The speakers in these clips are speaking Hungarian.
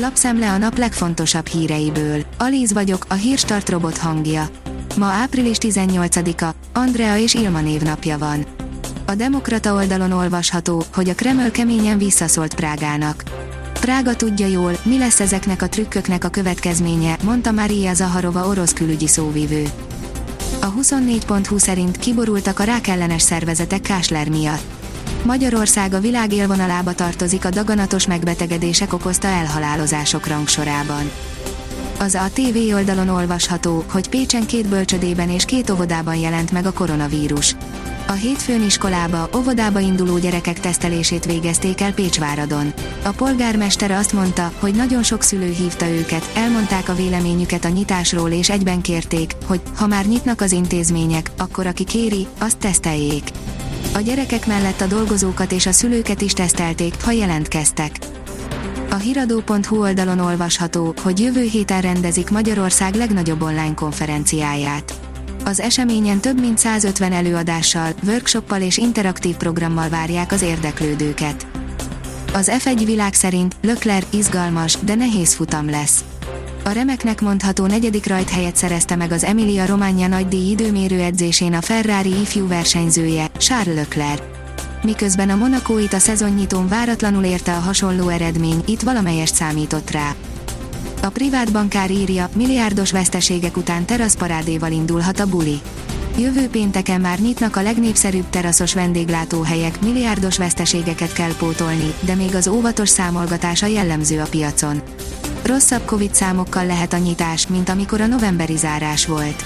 Lapszemle a nap legfontosabb híreiből. Alíz vagyok, a hírstart robot hangja. Ma április 18-a, Andrea és Ilma névnapja van. A Demokrata oldalon olvasható, hogy a Kreml keményen visszaszólt Prágának. Prága tudja jól, mi lesz ezeknek a trükköknek a következménye, mondta Maria Zaharova orosz külügyi szóvivő. A 24.20 szerint kiborultak a rákellenes szervezetek Kásler miatt. Magyarország a világ élvonalába tartozik a daganatos megbetegedések okozta elhalálozások rangsorában. Az a TV oldalon olvasható, hogy Pécsen két bölcsödében és két óvodában jelent meg a koronavírus. A hétfőn iskolába, óvodába induló gyerekek tesztelését végezték el Pécsváradon. A polgármester azt mondta, hogy nagyon sok szülő hívta őket, elmondták a véleményüket a nyitásról és egyben kérték, hogy ha már nyitnak az intézmények, akkor aki kéri, azt teszteljék. A gyerekek mellett a dolgozókat és a szülőket is tesztelték, ha jelentkeztek. A hiradó.hu oldalon olvasható, hogy jövő héten rendezik Magyarország legnagyobb online konferenciáját. Az eseményen több mint 150 előadással, workshoppal és interaktív programmal várják az érdeklődőket. Az F1 világ szerint Lökler izgalmas, de nehéz futam lesz. A remeknek mondható negyedik rajt helyet szerezte meg az Emilia Romagna nagydíj időmérő edzésén a Ferrari ifjú versenyzője, Charles Leclerc. Miközben a Monakóit a szezonnyitón váratlanul érte a hasonló eredmény, itt valamelyest számított rá. A privát bankár írja, milliárdos veszteségek után teraszparádéval indulhat a buli. Jövő pénteken már nyitnak a legnépszerűbb teraszos vendéglátóhelyek, milliárdos veszteségeket kell pótolni, de még az óvatos számolgatása jellemző a piacon. Rosszabb Covid számokkal lehet a nyitás, mint amikor a novemberi zárás volt.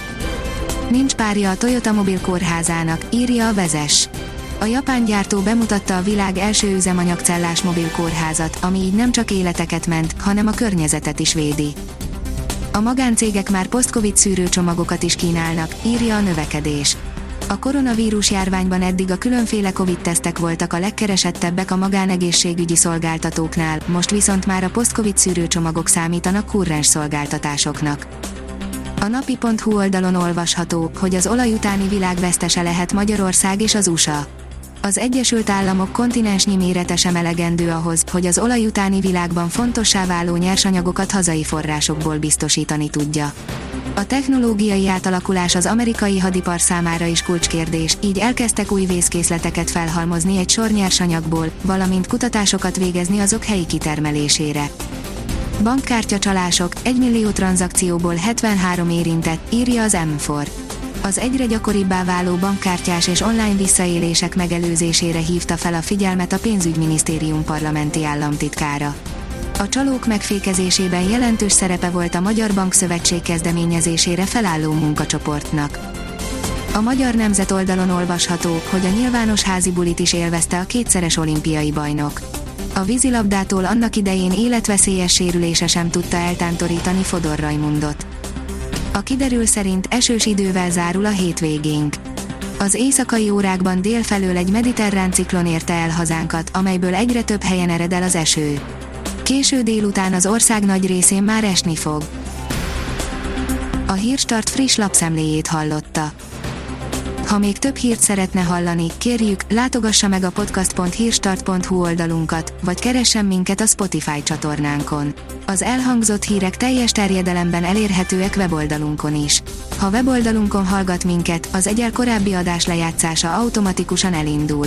Nincs párja a Toyota mobil kórházának, írja a vezes. A japán gyártó bemutatta a világ első üzemanyagcellás mobil kórházat, ami így nem csak életeket ment, hanem a környezetet is védi. A magáncégek már post-covid szűrőcsomagokat is kínálnak, írja a növekedés. A koronavírus járványban eddig a különféle Covid-tesztek voltak a legkeresettebbek a magánegészségügyi szolgáltatóknál, most viszont már a post-Covid szűrőcsomagok számítanak kurrens szolgáltatásoknak. A napi.hu oldalon olvasható, hogy az olaj utáni világ vesztese lehet Magyarország és az USA. Az Egyesült Államok kontinensnyi mérete sem elegendő ahhoz, hogy az olaj utáni világban fontossá váló nyersanyagokat hazai forrásokból biztosítani tudja. A technológiai átalakulás az amerikai hadipar számára is kulcskérdés, így elkezdtek új vészkészleteket felhalmozni egy sor nyersanyagból, valamint kutatásokat végezni azok helyi kitermelésére. Bankkártya csalások, 1 millió tranzakcióból 73 érintett, írja az M4 az egyre gyakoribbá váló bankkártyás és online visszaélések megelőzésére hívta fel a figyelmet a pénzügyminisztérium parlamenti államtitkára. A csalók megfékezésében jelentős szerepe volt a Magyar Bankszövetség kezdeményezésére felálló munkacsoportnak. A Magyar Nemzet oldalon olvasható, hogy a nyilvános házi bulit is élvezte a kétszeres olimpiai bajnok. A vízilabdától annak idején életveszélyes sérülése sem tudta eltántorítani Fodor Rajmundot. A kiderül szerint esős idővel zárul a hétvégénk. Az éjszakai órákban délfelől egy mediterrán ciklon érte el hazánkat, amelyből egyre több helyen ered el az eső. Késő délután az ország nagy részén már esni fog. A Hírstart friss lapszemléjét hallotta. Ha még több hírt szeretne hallani, kérjük, látogassa meg a podcast.hírstart.hu oldalunkat, vagy keressen minket a Spotify csatornánkon. Az elhangzott hírek teljes terjedelemben elérhetőek weboldalunkon is. Ha weboldalunkon hallgat minket, az egyel korábbi adás lejátszása automatikusan elindul.